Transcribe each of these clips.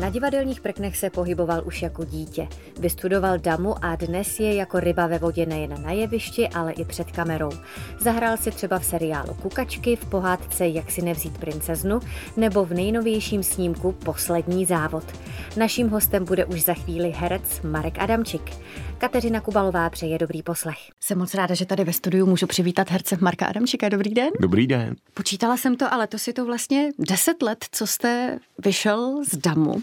Na divadelních prknech se pohyboval už jako dítě. Vystudoval damu a dnes je jako ryba ve vodě nejen na jevišti, ale i před kamerou. Zahrál si třeba v seriálu Kukačky, v pohádce Jak si nevzít princeznu nebo v nejnovějším snímku Poslední závod. Naším hostem bude už za chvíli herec Marek Adamčik. Kateřina Kubalová přeje dobrý poslech. Jsem moc ráda, že tady ve studiu můžu přivítat herce Marka Adamčika. Dobrý den. Dobrý den. Počítala jsem to, ale to si to vlastně deset let, co jste vyšel z damu.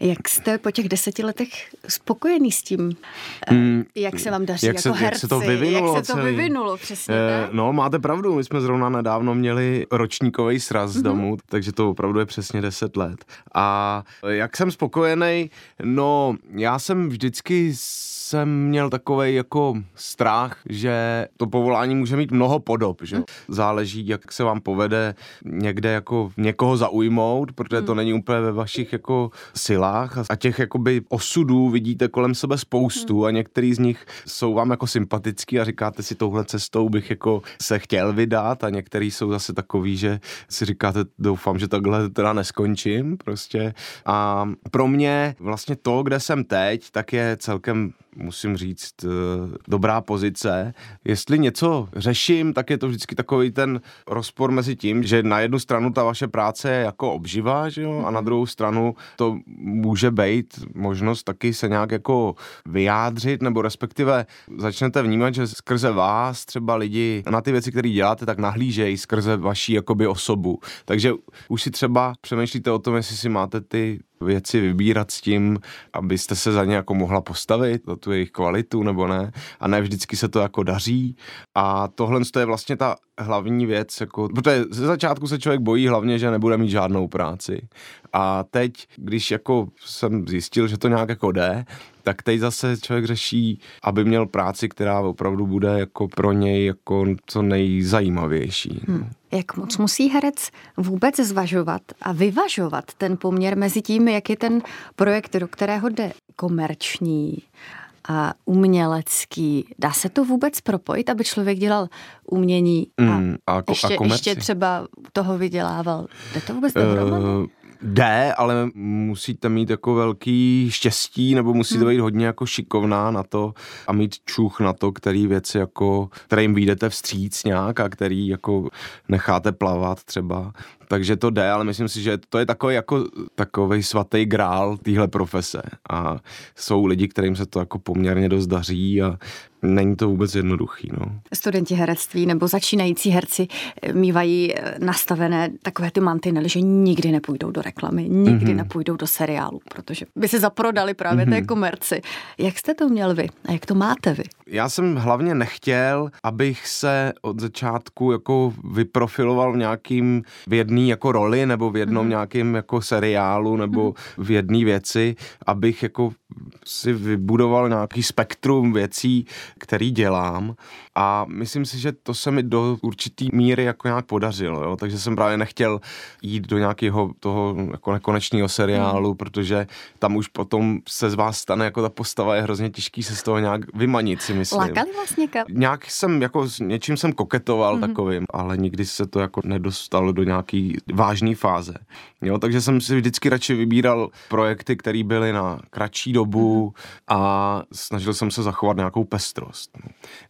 Jak jste po těch deseti letech spokojený s tím? Mm, jak se vám daří jak jako se, herci? Jak se to vyvinulo Jak se to celý. vyvinulo, přesně Eh, tak? No, máte pravdu, my jsme zrovna nedávno měli ročníkový sraz Mhm. z domu, takže to opravdu je přesně 10 let. A jak jsem spokojený? No, já jsem vždycky jsem měl takový jako strach, že to povolání může mít mnoho podob, že? Záleží, jak se vám povede někde jako někoho zaujmout, protože to není úplně ve vašich jako silách a těch jakoby osudů vidíte kolem sebe spoustu a některý z nich jsou vám jako sympatický a říkáte si touhle cestou bych jako se chtěl vydat. A některý jsou zase takový, že si říkáte doufám, že takhle teda neskončím. Prostě. A pro mě vlastně to, kde jsem teď, tak je celkem musím říct, eh, dobrá pozice. Jestli něco řeším, tak je to vždycky takový ten rozpor mezi tím, že na jednu stranu ta vaše práce je jako obživa, že jo, a na druhou stranu to může být možnost taky se nějak jako vyjádřit, nebo respektive začnete vnímat, že skrze vás třeba lidi na ty věci, které děláte, tak nahlížejí skrze vaší jakoby osobu. Takže už si třeba přemýšlíte o tom, jestli si máte ty věci vybírat s tím, abyste se za ně jako mohla postavit, za tu jejich kvalitu nebo ne. A ne vždycky se to jako daří. A tohle je vlastně ta hlavní věc, jako, protože ze začátku se člověk bojí hlavně, že nebude mít žádnou práci. A teď, když jako jsem zjistil, že to nějak jako jde, tak teď zase člověk řeší, aby měl práci, která opravdu bude jako pro něj jako co nejzajímavější. Hmm. Jak moc musí herec vůbec zvažovat a vyvažovat ten poměr mezi tím, jak je ten projekt, do kterého jde komerční a umělecký. Dá se to vůbec propojit, aby člověk dělal umění a, Mm, a ko- a ještě, komerci? ještě třeba toho vydělával? Jde to vůbec dohromady? Eh, Jde, ale musíte mít jako velký štěstí, nebo musíte být hodně jako šikovná na to a mít čuch na to, který věci jako, kterým vyjdete vstříc nějak a který jako necháte plavat třeba. Takže to jde, ale myslím si, že to je takový jako takový svatý grál téhle profese. A jsou lidi, kterým se to jako poměrně dost daří a není to vůbec jednoduchý. No. Studenti herectví nebo začínající herci eh, mývají eh, nastavené takové ty mantinely, že nikdy nepůjdou do reklamy, nikdy mm-hmm. nepůjdou do seriálu, protože by se zaprodali právě mm-hmm. té komerci. Jak jste to měl vy a jak to máte vy? Já jsem hlavně nechtěl, abych se od začátku jako vyprofiloval v nějakým v jedné jako roli nebo v jednom mm. nějakém jako seriálu nebo mm. v jedné věci, abych jako si vybudoval nějaký spektrum věcí, který dělám a myslím si, že to se mi do určitý míry jako nějak podařilo, jo? takže jsem právě nechtěl jít do nějakého toho jako nekonečného seriálu, mm. protože tam už potom se z vás stane jako ta postava je hrozně těžký se z toho nějak vymanit si myslím. Lákali vás někam? Nějak jsem jako s něčím jsem koketoval mm-hmm. takovým, ale nikdy se to jako nedostalo do nějaký vážné fáze. Jo, takže jsem si vždycky radši vybíral projekty, které byly na kratší dobu a snažil jsem se zachovat nějakou pestrost.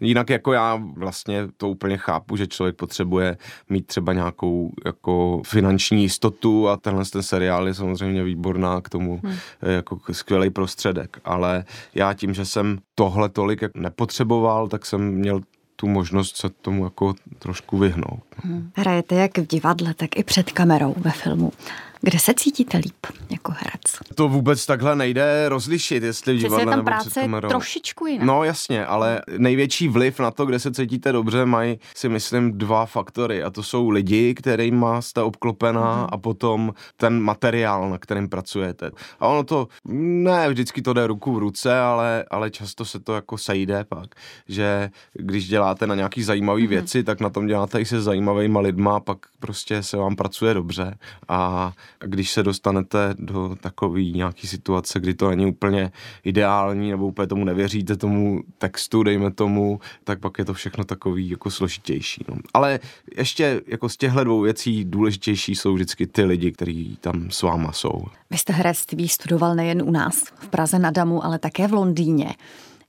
Jinak jako já vlastně to úplně chápu, že člověk potřebuje mít třeba nějakou jako finanční jistotu a tenhle ten seriál je samozřejmě výborná k tomu mm. jako skvělý prostředek, ale já tím, že jsem tohle tolik nepotřeboval, tak jsem měl tu možnost se tomu jako trošku vyhnout. Hmm. Hrajete jak v divadle, tak i před kamerou ve filmu. Kde se cítíte líp jako herec? To vůbec takhle nejde rozlišit, jestli v divadle je tam nebo před práce kamerou. trošičku jinak. No jasně, ale největší vliv na to, kde se cítíte dobře, mají si myslím dva faktory a to jsou lidi, kterým jste obklopená mm. a potom ten materiál, na kterým pracujete. A ono to, ne vždycky to jde ruku v ruce, ale, ale často se to jako sejde pak, že když děláte na nějaký zajímavý mm. věci, tak na tom děláte i se zajímavýma lidma, pak prostě se vám pracuje dobře a když se dostanete do takové nějaké situace, kdy to není úplně ideální nebo úplně tomu nevěříte tomu textu, dejme tomu, tak pak je to všechno takový jako složitější. No. Ale ještě jako z těchto dvou věcí důležitější jsou vždycky ty lidi, kteří tam s váma jsou. Vy jste herectví studoval nejen u nás v Praze na Damu, ale také v Londýně.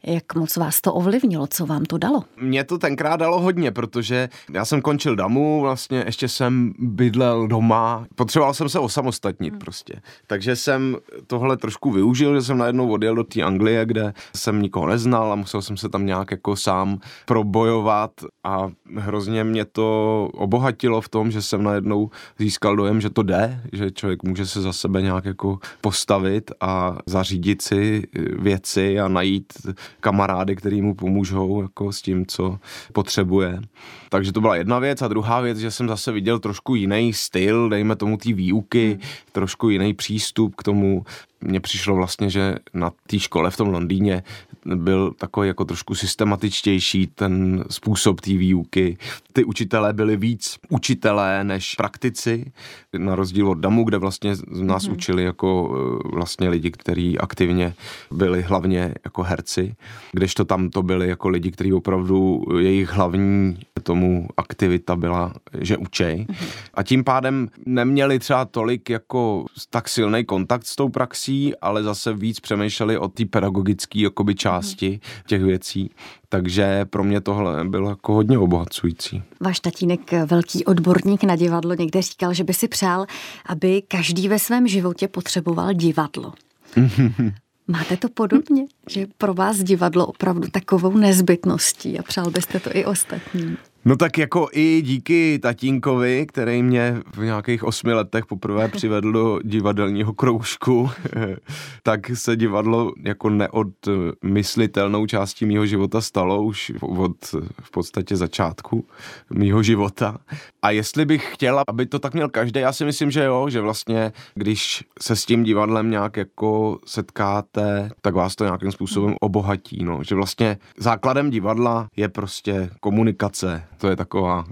Jak moc vás to ovlivnilo, co vám to dalo? Mě to tenkrát dalo hodně, protože já jsem končil damu, vlastně ještě jsem bydlel doma, potřeboval jsem se osamostatnit hmm. prostě. Takže jsem tohle trošku využil, že jsem najednou odjel do té Anglie, kde jsem nikoho neznal a musel jsem se tam nějak jako sám probojovat a hrozně mě to obohatilo v tom, že jsem najednou získal dojem, že to jde, že člověk může se za sebe nějak jako postavit a zařídit si věci a najít kamarády, který mu pomůžou jako s tím, co potřebuje. Takže to byla jedna věc a druhá věc, že jsem zase viděl trošku jiný styl, dejme tomu té výuky, hmm. trošku jiný přístup k tomu, mně přišlo vlastně, že na té škole v tom Londýně byl takový jako trošku systematičtější ten způsob té výuky. Ty učitelé byli víc učitelé než praktici, na rozdíl od DAMu, kde vlastně nás mm-hmm. učili jako e, vlastně lidi, kteří aktivně byli hlavně jako herci, kdežto tam to byli jako lidi, kteří opravdu jejich hlavní tomu aktivita byla, že učej. Mm-hmm. A tím pádem neměli třeba tolik jako tak silný kontakt s tou praxí, věcí, ale zase víc přemýšleli o té pedagogické jakoby části těch věcí. Takže pro mě tohle bylo jako hodně obohacující. Váš tatínek, velký odborník na divadlo, někde říkal, že by si přál, aby každý ve svém životě potřeboval divadlo. Máte to podobně, že pro vás divadlo opravdu takovou nezbytností a přál byste to i ostatním? No tak jako i díky tatínkovi, který mě v nějakých osmi letech poprvé přivedl do divadelního kroužku, tak se divadlo jako neodmyslitelnou částí mýho života stalo už od v podstatě začátku mýho života. A jestli bych chtěla, aby to tak měl každý, já si myslím, že jo, že vlastně, když se s tím divadlem nějak jako setkáte, tak vás to nějakým způsobem obohatí, no. Že vlastně základem divadla je prostě komunikace, to je taková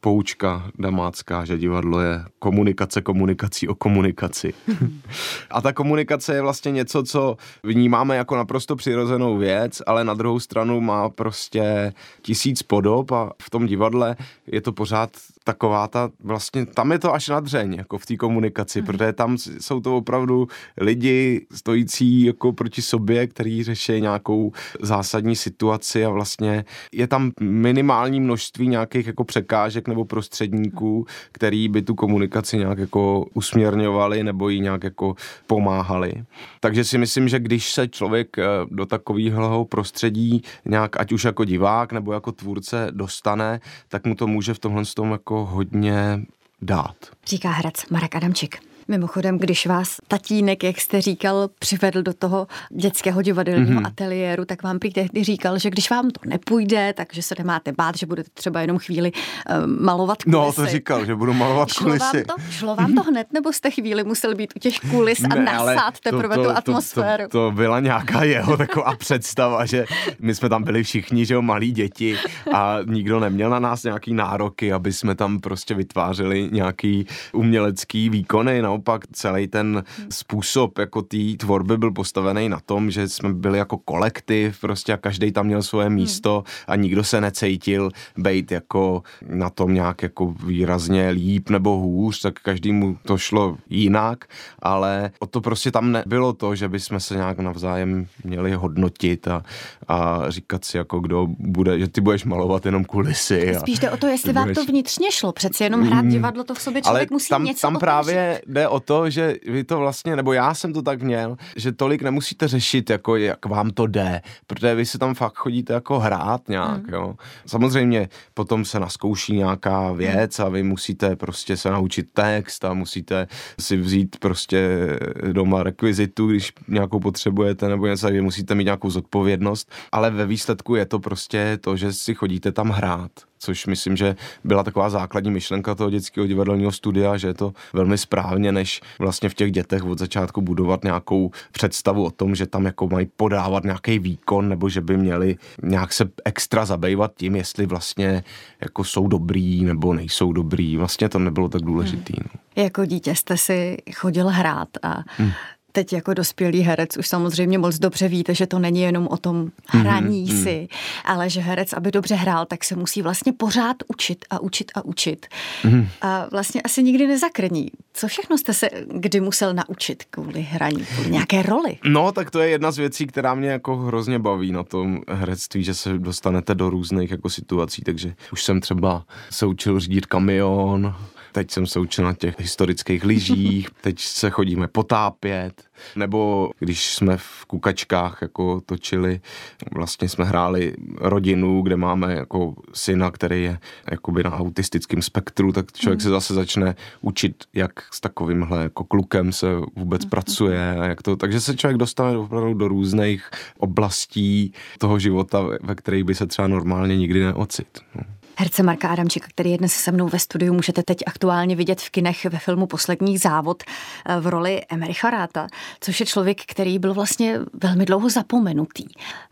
poučka damácká, že divadlo je komunikace komunikací o komunikaci. a ta komunikace je vlastně něco, co vnímáme jako naprosto přirozenou věc, ale na druhou stranu má prostě tisíc podob a v tom divadle je to pořád taková ta, vlastně tam je to až nadřeň, jako v té komunikaci, mm. protože tam jsou to opravdu lidi stojící jako proti sobě, který řeší nějakou zásadní situaci a vlastně je tam minimální množství nějakých jako překážek nebo prostředníků, který by tu komunikaci nějak jako usměrňovali nebo jí nějak jako pomáhali. Takže si myslím, že když se člověk eh, do takového prostředí nějak, ať už jako divák nebo jako tvůrce dostane, tak mu to může v tomhle tom jako hodně dát. Říká herec Marek Adamčík. Mimochodem, když vás tatínek, jak jste říkal, přivedl do toho dětského divadelního mm-hmm. ateliéru, tak vám prý tehdy říkal, že když vám to nepůjde, takže se nemáte bát, že budete třeba jenom chvíli uh, malovat kulisy. No, to říkal, že budu malovat šlo kulisy. Vám to, šlo vám to hned, nebo jste chvíli musel být u těch kulis a ne, nasát teprve to, to, tu atmosféru? To, to, to byla nějaká jeho taková představa, že my jsme tam byli všichni, že jo, malí děti a nikdo neměl na nás nějaký nároky, aby jsme tam prostě vytvářeli nějaký umělecký výkony, no naopak celý ten způsob jako té tvorby byl postavený na tom, že jsme byli jako kolektiv prostě a každý tam měl svoje hmm. místo a nikdo se necítil být jako na tom nějak jako výrazně líp nebo hůř, tak každému to šlo jinak, ale o to prostě tam nebylo to, že bychom se nějak navzájem měli hodnotit a, a říkat si jako kdo bude, že ty budeš malovat jenom kulisy. Spíš jde o to, jestli vám to vnitřně šlo, přeci jenom hrát mm. divadlo to v sobě člověk ale musí tam, něco tam právě jde o to, že vy to vlastně, nebo já jsem to tak měl, že tolik nemusíte řešit, jako jak vám to jde, protože vy si tam fakt chodíte jako hrát nějak, mm. jo. Samozřejmě potom se naskouší nějaká věc a vy musíte prostě se naučit text a musíte si vzít prostě doma rekvizitu, když nějakou potřebujete nebo něco, vy musíte mít nějakou zodpovědnost, ale ve výsledku je to prostě to, že si chodíte tam hrát což myslím, že byla taková základní myšlenka toho dětského divadelního studia, že je to velmi správně, než vlastně v těch dětech od začátku budovat nějakou představu o tom, že tam jako mají podávat nějaký výkon, nebo že by měli nějak se extra zabývat tím, jestli vlastně jako jsou dobrý nebo nejsou dobrý. Vlastně to nebylo tak důležitý. Hmm. No. Jako dítě jste si chodil hrát a hmm teď jako dospělý herec už samozřejmě moc dobře víte, že to není jenom o tom hraní mm, si, ale že herec, aby dobře hrál, tak se musí vlastně pořád učit a učit a učit. Mm. A vlastně asi nikdy nezakrní. Co všechno jste se kdy musel naučit kvůli hraní, kvůli nějaké roli? No, tak to je jedna z věcí, která mě jako hrozně baví na tom herectví, že se dostanete do různých jako situací, takže už jsem třeba se učil řídit kamion, teď jsem se učil na těch historických lyžích, teď se chodíme potápět, nebo když jsme v kukačkách jako točili, vlastně jsme hráli rodinu, kde máme jako syna, který je jakoby na autistickém spektru, tak člověk mm. se zase začne učit, jak s takovýmhle jako klukem se vůbec mm. pracuje a jak to, takže se člověk dostane opravdu do různých oblastí toho života, ve kterých by se třeba normálně nikdy neocit. No. Herce Marka Adamčíka, který je dnes se mnou ve studiu, můžete teď aktuálně vidět v kinech ve filmu Poslední závod eh, v roli Emericha Ráta, což je člověk, který byl vlastně velmi dlouho zapomenutý.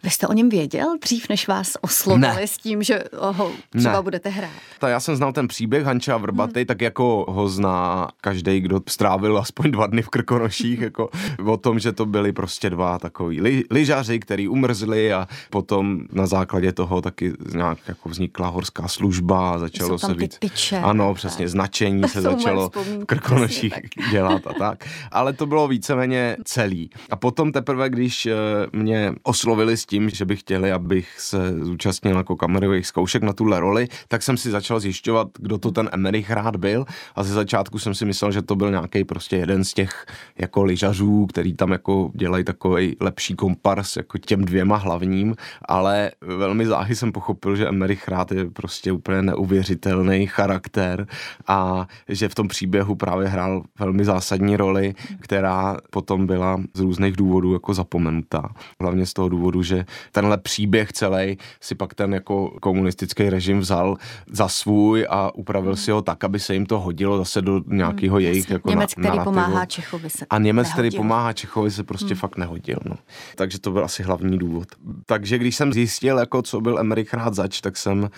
Vy jste o něm věděl dřív, než vás oslovili ne. s tím, že ho třeba ne. budete hrát? Ta, já jsem znal ten příběh Hanča Vrbaty, hmm. tak jako ho zná každý, kdo strávil aspoň dva dny v Krkonoších, jako o tom, že to byli prostě dva takový li, lyžaři, který umrzli a potom na základě toho taky nějak jako vznikla horská služba, začalo se víc. Tyče, ano, přesně, tak. značení se začalo v Krkonoších dělat a tak. Ale to bylo víceméně celý. A potom teprve, když eh, mě oslovili s tím, že by chtěli, abych se zúčastnil jako kamerových zkoušek na tuhle roli, tak jsem si začal zjišťovat, kdo to ten Emerich rád byl. A ze začátku jsem si myslel, že to byl nějaký prostě jeden z těch jako lyžařů, který tam jako dělají takový lepší kompars jako těm dvěma hlavním, ale velmi záhy jsem pochopil, že Emerich rád je prostě prostě úplně neuvěřitelný charakter a že v tom příběhu právě hrál velmi zásadní roli, která potom byla z různých důvodů jako zapomenutá. Hlavně z toho důvodu, že tenhle příběh celý si pak ten jako komunistický režim vzal za svůj a upravil si ho tak, aby se jim to hodilo zase do nějakého hmm, jejich jako Němec, na, který narrativu. pomáhá Čechovi se A Němec, nehodil. který pomáhá Čechovi se prostě hmm. fakt nehodil. No. Takže to byl asi hlavní důvod. Takže když jsem zjistil, jako co byl Emerich rád zač, tak jsem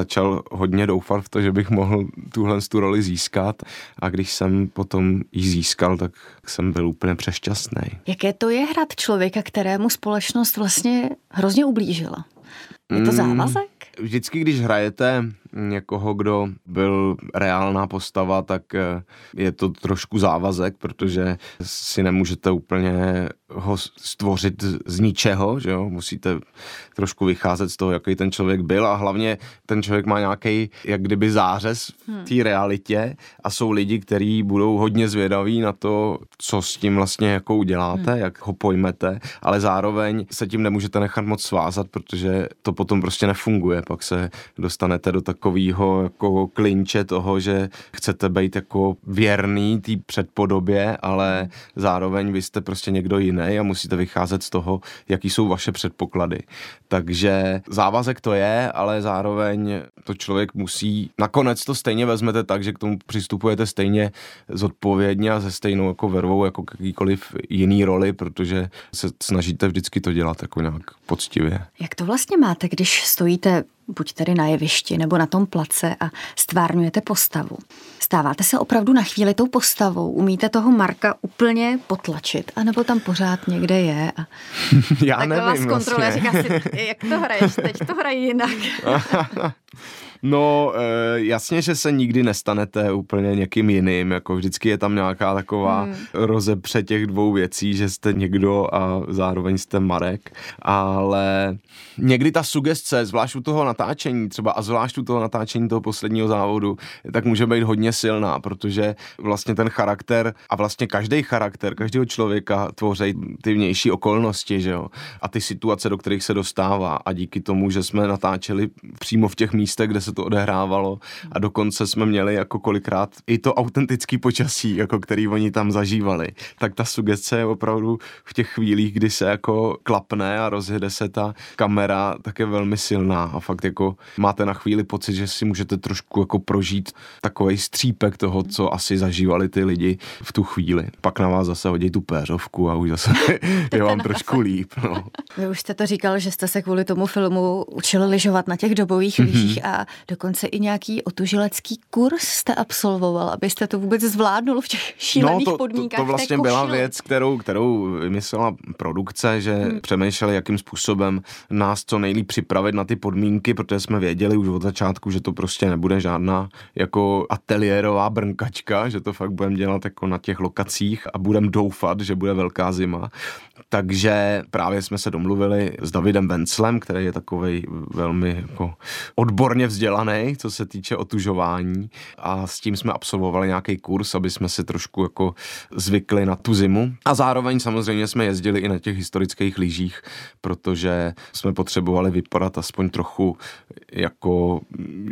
začal hodně doufat v to, že bych mohl tuhle tu roli získat a když jsem potom ji získal, tak jsem byl úplně přešťastný. Jaké to je hrát člověka, kterému společnost vlastně hrozně ublížila? Je to mm, závazek? Vždycky, když hrajete někoho, kdo byl reálná postava, tak eh, je to trošku závazek, protože si nemůžete úplně ho stvořit z ničeho, že jo? musíte trošku vycházet z toho, jaký ten člověk byl a hlavně ten člověk má nějaký, jak kdyby zářez v hmm. té realitě a jsou lidi, kteří budou hodně zvědaví na to, co s tím vlastně jako uděláte, hmm. jak ho pojmete, ale zároveň se tím nemůžete nechat moc svázat, protože to potom prostě nefunguje, pak se dostanete do takového jako klinče toho, že chcete být jako věrný té předpodobě, ale zároveň vy jste prostě někdo jiný jiný a musíte vycházet z toho, jaký jsou vaše předpoklady. Takže závazek to je, ale zároveň to člověk musí, nakonec to stejně vezmete tak, že k tomu přistupujete stejně zodpovědně a se stejnou jako vervou jako jakýkoliv jiný roli, protože se snažíte vždycky to dělat jako nějak poctivě. Jak to vlastně máte, když stojíte buď tedy na jevišti nebo na tom place a stvárňujete postavu. Stáváte se opravdu na chvíli tou postavou? Umíte toho Marka úplně potlačit? A nebo tam pořád někde je? A... Já tak nevím vás kontroluje, vlastně. říká si, jak to hraješ, teď to hrají jinak. No, e, jasně, že se nikdy nestanete úplně někým jiným, jako vždycky je tam nějaká taková hmm. rozepře těch dvou věcí, že jste někdo a zároveň jste Marek, ale někdy ta sugestce, zvlášť u toho natáčení třeba a zvlášť u toho natáčení toho posledního závodu, tak může být hodně silná, protože vlastně ten charakter a vlastně každý charakter, každého člověka tvoří ty vnější okolnosti, že jo, a ty situace, do kterých se dostává a díky tomu, že jsme natáčeli přímo v těch místech, kde se se to odehrávalo a dokonce jsme měli jako kolikrát i to autentický počasí, jako který oni tam zažívali. Tak ta sugestce je opravdu v těch chvílích, kdy se jako klapne a rozjede se ta kamera, tak je velmi silná a fakt jako máte na chvíli pocit, že si můžete trošku jako prožít takový střípek toho, co asi zažívali ty lidi v tu chvíli. Pak na vás zase hodí tu péřovku a už zase je vám trošku líp. No. Vy už jste to říkal, že jste se kvůli tomu filmu učili lyžovat na těch dobových lyžích a dokonce i nějaký otužilecký kurz jste absolvoval, abyste to vůbec zvládnul v těch šílených no to, podmínkách. To, to vlastně byla věc, kterou, kterou vymyslela produkce, že hmm. přemýšleli, jakým způsobem nás co nejlíp připravit na ty podmínky, protože jsme věděli už od začátku, že to prostě nebude žádná jako ateliérová brnkačka, že to fakt budeme dělat jako na těch lokacích a budeme doufat, že bude velká zima. Takže právě jsme se domluvili s Davidem Venclem, který je takový velmi jako odborně vzdělaný, co se týče otužování a s tím jsme absolvovali nějaký kurz, aby jsme si trošku jako zvykli na tu zimu. A zároveň samozřejmě jsme jezdili i na těch historických lyžích, protože jsme potřebovali vypadat aspoň trochu jako,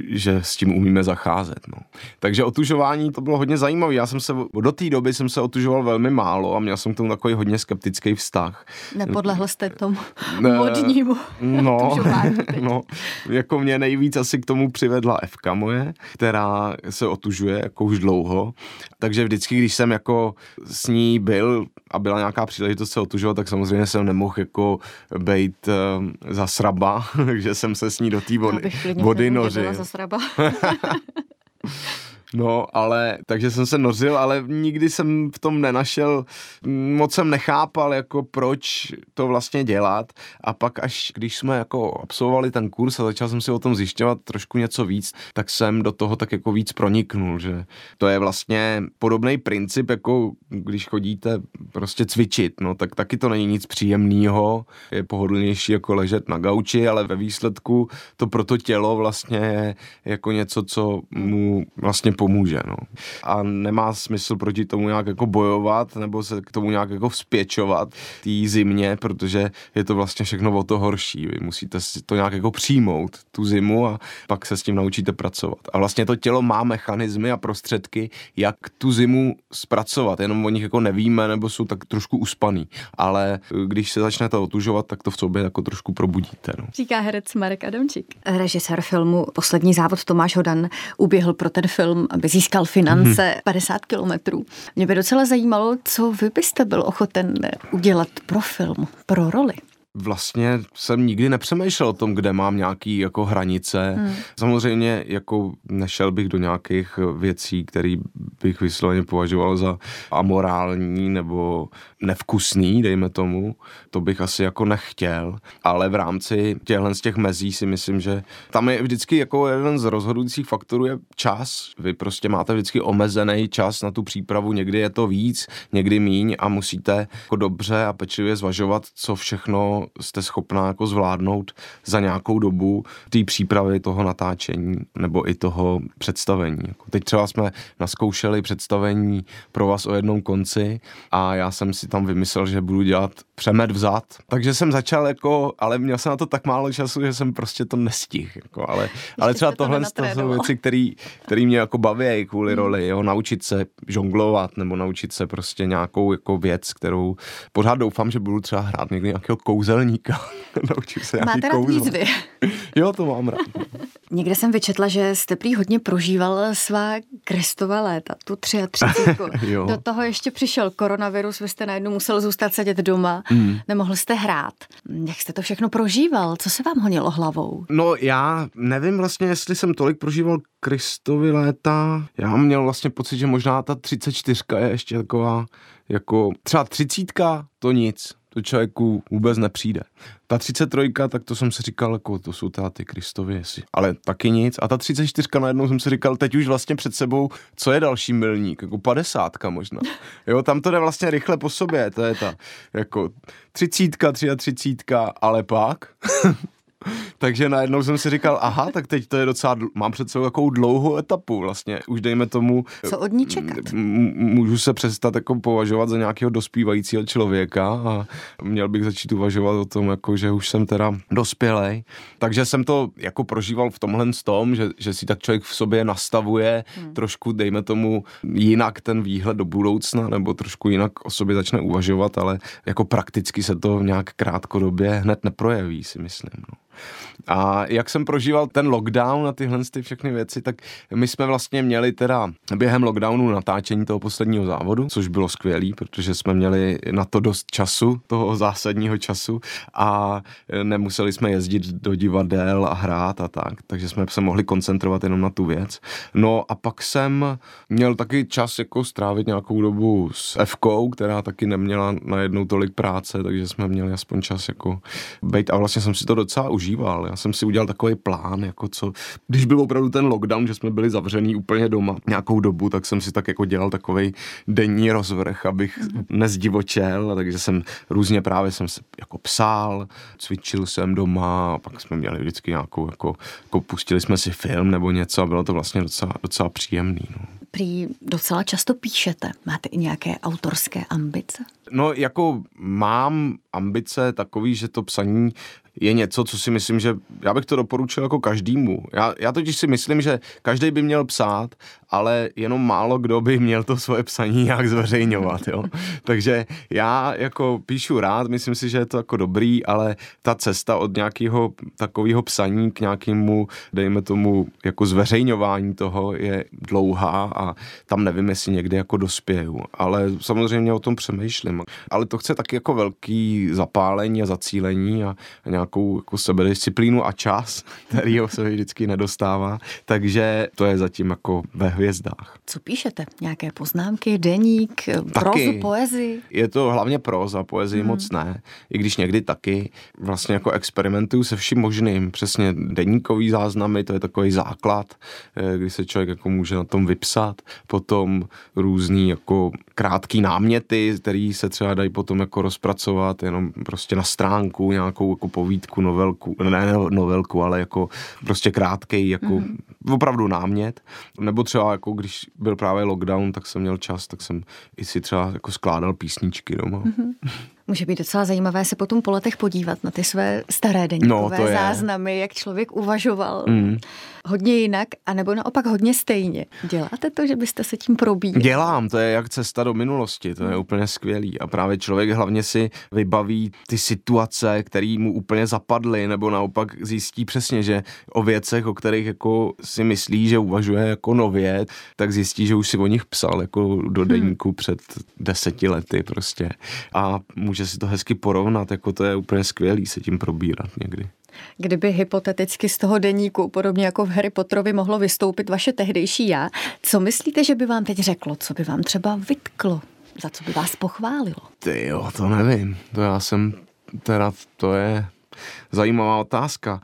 že s tím umíme zacházet. No. Takže otužování to bylo hodně zajímavé. Já jsem se do té doby jsem se otužoval velmi málo a měl jsem k tomu takový hodně skeptický vztah. Nepodlehl jste tomu modnímu no, no, jako mě nejvíc asi k tomu přivedla Evka moje, která se otužuje jako už dlouho, takže vždycky, když jsem jako s ní byl a byla nějaká příležitost se otužovat, tak samozřejmě jsem nemohl jako bejt uh, za sraba, takže jsem se s ní do té vody, vody nořil. za sraba. No, ale, takže jsem se nořil, ale nikdy jsem v tom nenašel, moc jsem nechápal, jako proč to vlastně dělat. A pak až, když jsme jako absolvovali ten kurz a začal jsem si o tom zjišťovat trošku něco víc, tak jsem do toho tak jako víc proniknul, že to je vlastně podobný princip, jako když chodíte prostě cvičit, no, tak taky to není nic příjemného, je pohodlnější jako ležet na gauči, ale ve výsledku to pro to tělo vlastně je jako něco, co mu vlastně pomůže. No. A nemá smysl proti tomu nějak jako bojovat nebo se k tomu nějak jako vzpěčovat té zimě, protože je to vlastně všechno o to horší. Vy musíte si to nějak jako přijmout, tu zimu a pak se s tím naučíte pracovat. A vlastně to tělo má mechanismy a prostředky, jak tu zimu zpracovat, jenom o nich jako nevíme nebo jsou tak trošku uspaný. Ale když se začnete otužovat, tak to v sobě jako trošku probudíte. No. Říká herec Marek Adamčík. Režisér filmu Poslední závod Tomáš Hodan uběhl pro ten film aby získal finance hmm. 50 kilometrů. Mě by docela zajímalo, co vy byste byl ochoten udělat pro film, pro roli vlastně jsem nikdy nepřemýšlel o tom, kde mám nějaký jako hranice. Hmm. Samozřejmě jako nešel bych do nějakých věcí, které bych vysloveně považoval za amorální nebo nevkusný, dejme tomu. To bych asi jako nechtěl, ale v rámci těchhle z těch mezí si myslím, že tam je vždycky jako jeden z rozhodujících faktorů je čas. Vy prostě máte vždycky omezený čas na tu přípravu, někdy je to víc, někdy míň a musíte jako dobře a pečlivě zvažovat, co všechno jste schopná jako zvládnout za nějakou dobu té přípravy toho natáčení nebo i toho představení. Jako teď třeba jsme naskoušeli představení pro vás o jednom konci a já jsem si tam vymyslel, že budu dělat přemet vzad. Takže jsem začal jako, ale měl jsem na to tak málo času, že jsem prostě to nestihl. Jako, ale, ale třeba tohle to jsou věci, které mě jako baví kvůli hmm. roli, jo, naučit se žonglovat nebo naučit se prostě nějakou jako věc, kterou pořád doufám, že budu třeba hrát někdy nějakého kouzelníka. Naučit se nějaký Máte rád výzvy. jo, to mám rád. Někde jsem vyčetla, že jste prý hodně prožíval svá Kristova léta, tu 33. Do toho ještě přišel koronavirus, vy jste najednou musel zůstat sedět doma, mm. nemohl jste hrát. Jak jste to všechno prožíval? Co se vám honilo hlavou? No já nevím vlastně, jestli jsem tolik prožíval Kristovi léta. Já měl vlastně pocit, že možná ta 34 je ještě taková, jako třeba třicítka, to nic to člověku vůbec nepřijde. Ta 33, tak to jsem si říkal, jako to jsou teda ty Kristovy, jestli. ale taky nic. A ta 34 najednou jsem si říkal, teď už vlastně před sebou, co je další milník, jako 50 možná. Jo, tam to jde vlastně rychle po sobě, to je ta, jako 30, 33, ale pak Takže najednou jsem si říkal, aha, tak teď to je docela, mám před sebou takovou dlouhou etapu vlastně. Už dejme tomu... Co od ní čekat? Můžu se přestat jako považovat za nějakého dospívajícího člověka a měl bych začít uvažovat o tom, jako, že už jsem teda dospělej. Takže jsem to jako prožíval v tomhle tom, že, že si tak člověk v sobě nastavuje hmm. trošku, dejme tomu, jinak ten výhled do budoucna, nebo trošku jinak o sobě začne uvažovat, ale jako prakticky se to nějak krátkodobě hned neprojeví, si myslím. No. A jak jsem prožíval ten lockdown a tyhle ty všechny věci, tak my jsme vlastně měli teda během lockdownu natáčení toho posledního závodu, což bylo skvělý, protože jsme měli na to dost času, toho zásadního času a nemuseli jsme jezdit do divadel a hrát a tak, takže jsme se mohli koncentrovat jenom na tu věc. No a pak jsem měl taky čas jako strávit nějakou dobu s FK, která taky neměla najednou tolik práce, takže jsme měli aspoň čas jako být a vlastně jsem si to docela užíval. Já jsem si udělal takový plán, jako co, když byl opravdu ten lockdown, že jsme byli zavřený úplně doma nějakou dobu, tak jsem si tak jako dělal takový denní rozvrh, abych nezdivočel, takže jsem různě právě jsem se jako psal, cvičil jsem doma, a pak jsme měli vždycky nějakou, jako, jako pustili jsme si film nebo něco a bylo to vlastně docela, docela příjemný. No. Prý docela často píšete. Máte i nějaké autorské ambice? No, jako mám ambice takový, že to psaní je něco, co si myslím, že já bych to doporučil jako každému. Já, já totiž si myslím, že každý by měl psát, ale jenom málo kdo by měl to svoje psaní nějak zveřejňovat, jo. Takže já jako píšu rád, myslím si, že je to jako dobrý, ale ta cesta od nějakého takového psaní k nějakému, dejme tomu, jako zveřejňování toho je dlouhá a tam nevím, jestli někdy jako dospěju, ale samozřejmě o tom přemýšlím. Ale to chce taky jako velký zapálení a zacílení a nějakou jako sebedisciplínu a čas, který se vždycky nedostává, takže to je zatím jako ve hvězdách. Co píšete? Nějaké poznámky, deník, taky. prozu, poezii? Je to hlavně proza, poezii hmm. moc ne, i když někdy taky. Vlastně jako experimentuju se vším možným. Přesně deníkový záznamy, to je takový základ, eh, kdy se člověk jako může na tom vypsat. Potom různý jako krátký náměty, který se třeba dají potom jako rozpracovat jenom prostě na stránku, nějakou jako povídku, novelku, ne novelku, ale jako prostě krátký, jako mm-hmm. opravdu námět. Nebo třeba jako když byl právě lockdown, tak jsem měl čas, tak jsem i si třeba jako skládal písničky doma. Mm-hmm. Může být docela zajímavé se potom po letech podívat na ty své staré deníkové no, záznamy, jak člověk uvažoval mm. hodně jinak, anebo naopak hodně stejně. Děláte to, že byste se tím probíjeli? Dělám, to je jak cesta do minulosti, to je mm. úplně skvělý. A právě člověk hlavně si vybaví ty situace, které mu úplně zapadly, nebo naopak zjistí přesně, že o věcech, o kterých jako si myslí, že uvažuje jako nově, tak zjistí, že už si o nich psal jako do hmm. deníku hmm. před deseti lety prostě. A může může si to hezky porovnat, jako to je úplně skvělý se tím probírat někdy. Kdyby hypoteticky z toho deníku, podobně jako v Harry Potterovi, mohlo vystoupit vaše tehdejší já, co myslíte, že by vám teď řeklo? Co by vám třeba vytklo? Za co by vás pochválilo? Ty jo, to nevím. To já jsem, teda to je zajímavá otázka.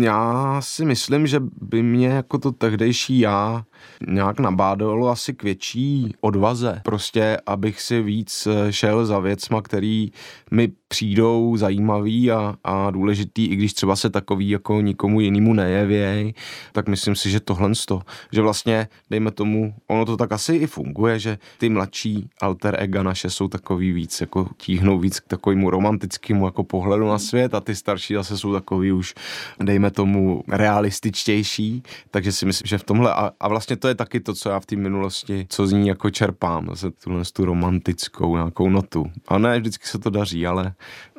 Já si myslím, že by mě jako to tehdejší já nějak nabádalo asi k větší odvaze. Prostě, abych si víc eh, šel za věcma, který mi přijdou zajímavý a, a důležitý, i když třeba se takový jako nikomu jinému nejevěj, tak myslím si, že tohle to, že vlastně, dejme tomu, ono to tak asi i funguje, že ty mladší alter ega naše jsou takový víc, jako tíhnou víc k takovému romantickému jako pohledu na svět a ty starší zase jsou takový už, dejme tomu, realističtější, takže si myslím, že v tomhle, a, a vlastně to je taky to, co já v té minulosti, co z ní jako čerpám, zase tuhle tu romantickou nějakou notu. A ne, vždycky se to daří, ale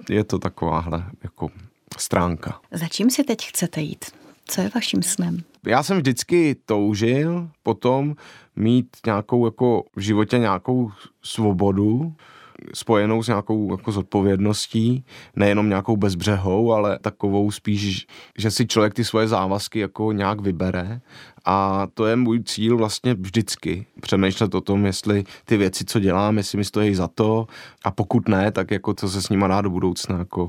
je to takováhle jako stránka. Za čím si teď chcete jít? Co je vaším snem? Já jsem vždycky toužil potom mít nějakou jako v životě nějakou svobodu, spojenou s nějakou jako zodpovědností, nejenom nějakou bezbřehou, ale takovou spíš, že si člověk ty svoje závazky jako nějak vybere a to je můj cíl vlastně vždycky. Přemýšlet o tom, jestli ty věci, co dělám, jestli mi stojí za to a pokud ne, tak jako co se s nima dá do budoucna jako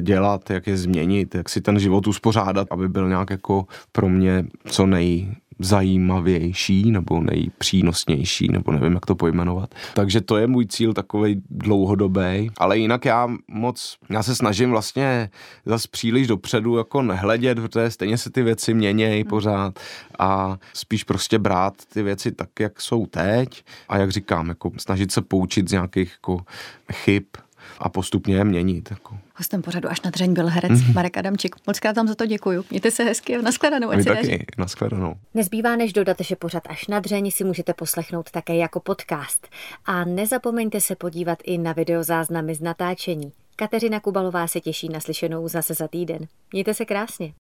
dělat, jak je změnit, jak si ten život uspořádat, aby byl nějak jako pro mě co nej, zajímavější nebo nejpřínosnější, nebo nevím, jak to pojmenovat. Takže to je můj cíl takový dlouhodobý, ale jinak já moc, já se snažím vlastně zas příliš dopředu jako nehledět, protože stejně se ty věci měnějí hmm. pořád a spíš prostě brát ty věci tak, jak jsou teď a jak říkám, jako snažit se poučit z nějakých jako chyb a postupně je měnit. Jako. Hostem pořadu až na dřeň byl herec mm-hmm. Marek Adamčík. Moc krát vám za to děkuju. Mějte se hezky a nashledanou. Vy taky, nashledanou. Nezbývá než dodat, že pořad až na dřeň si můžete poslechnout také jako podcast. A nezapomeňte se podívat i na videozáznamy z natáčení. Kateřina Kubalová se těší na slyšenou zase za týden. Mějte se krásně.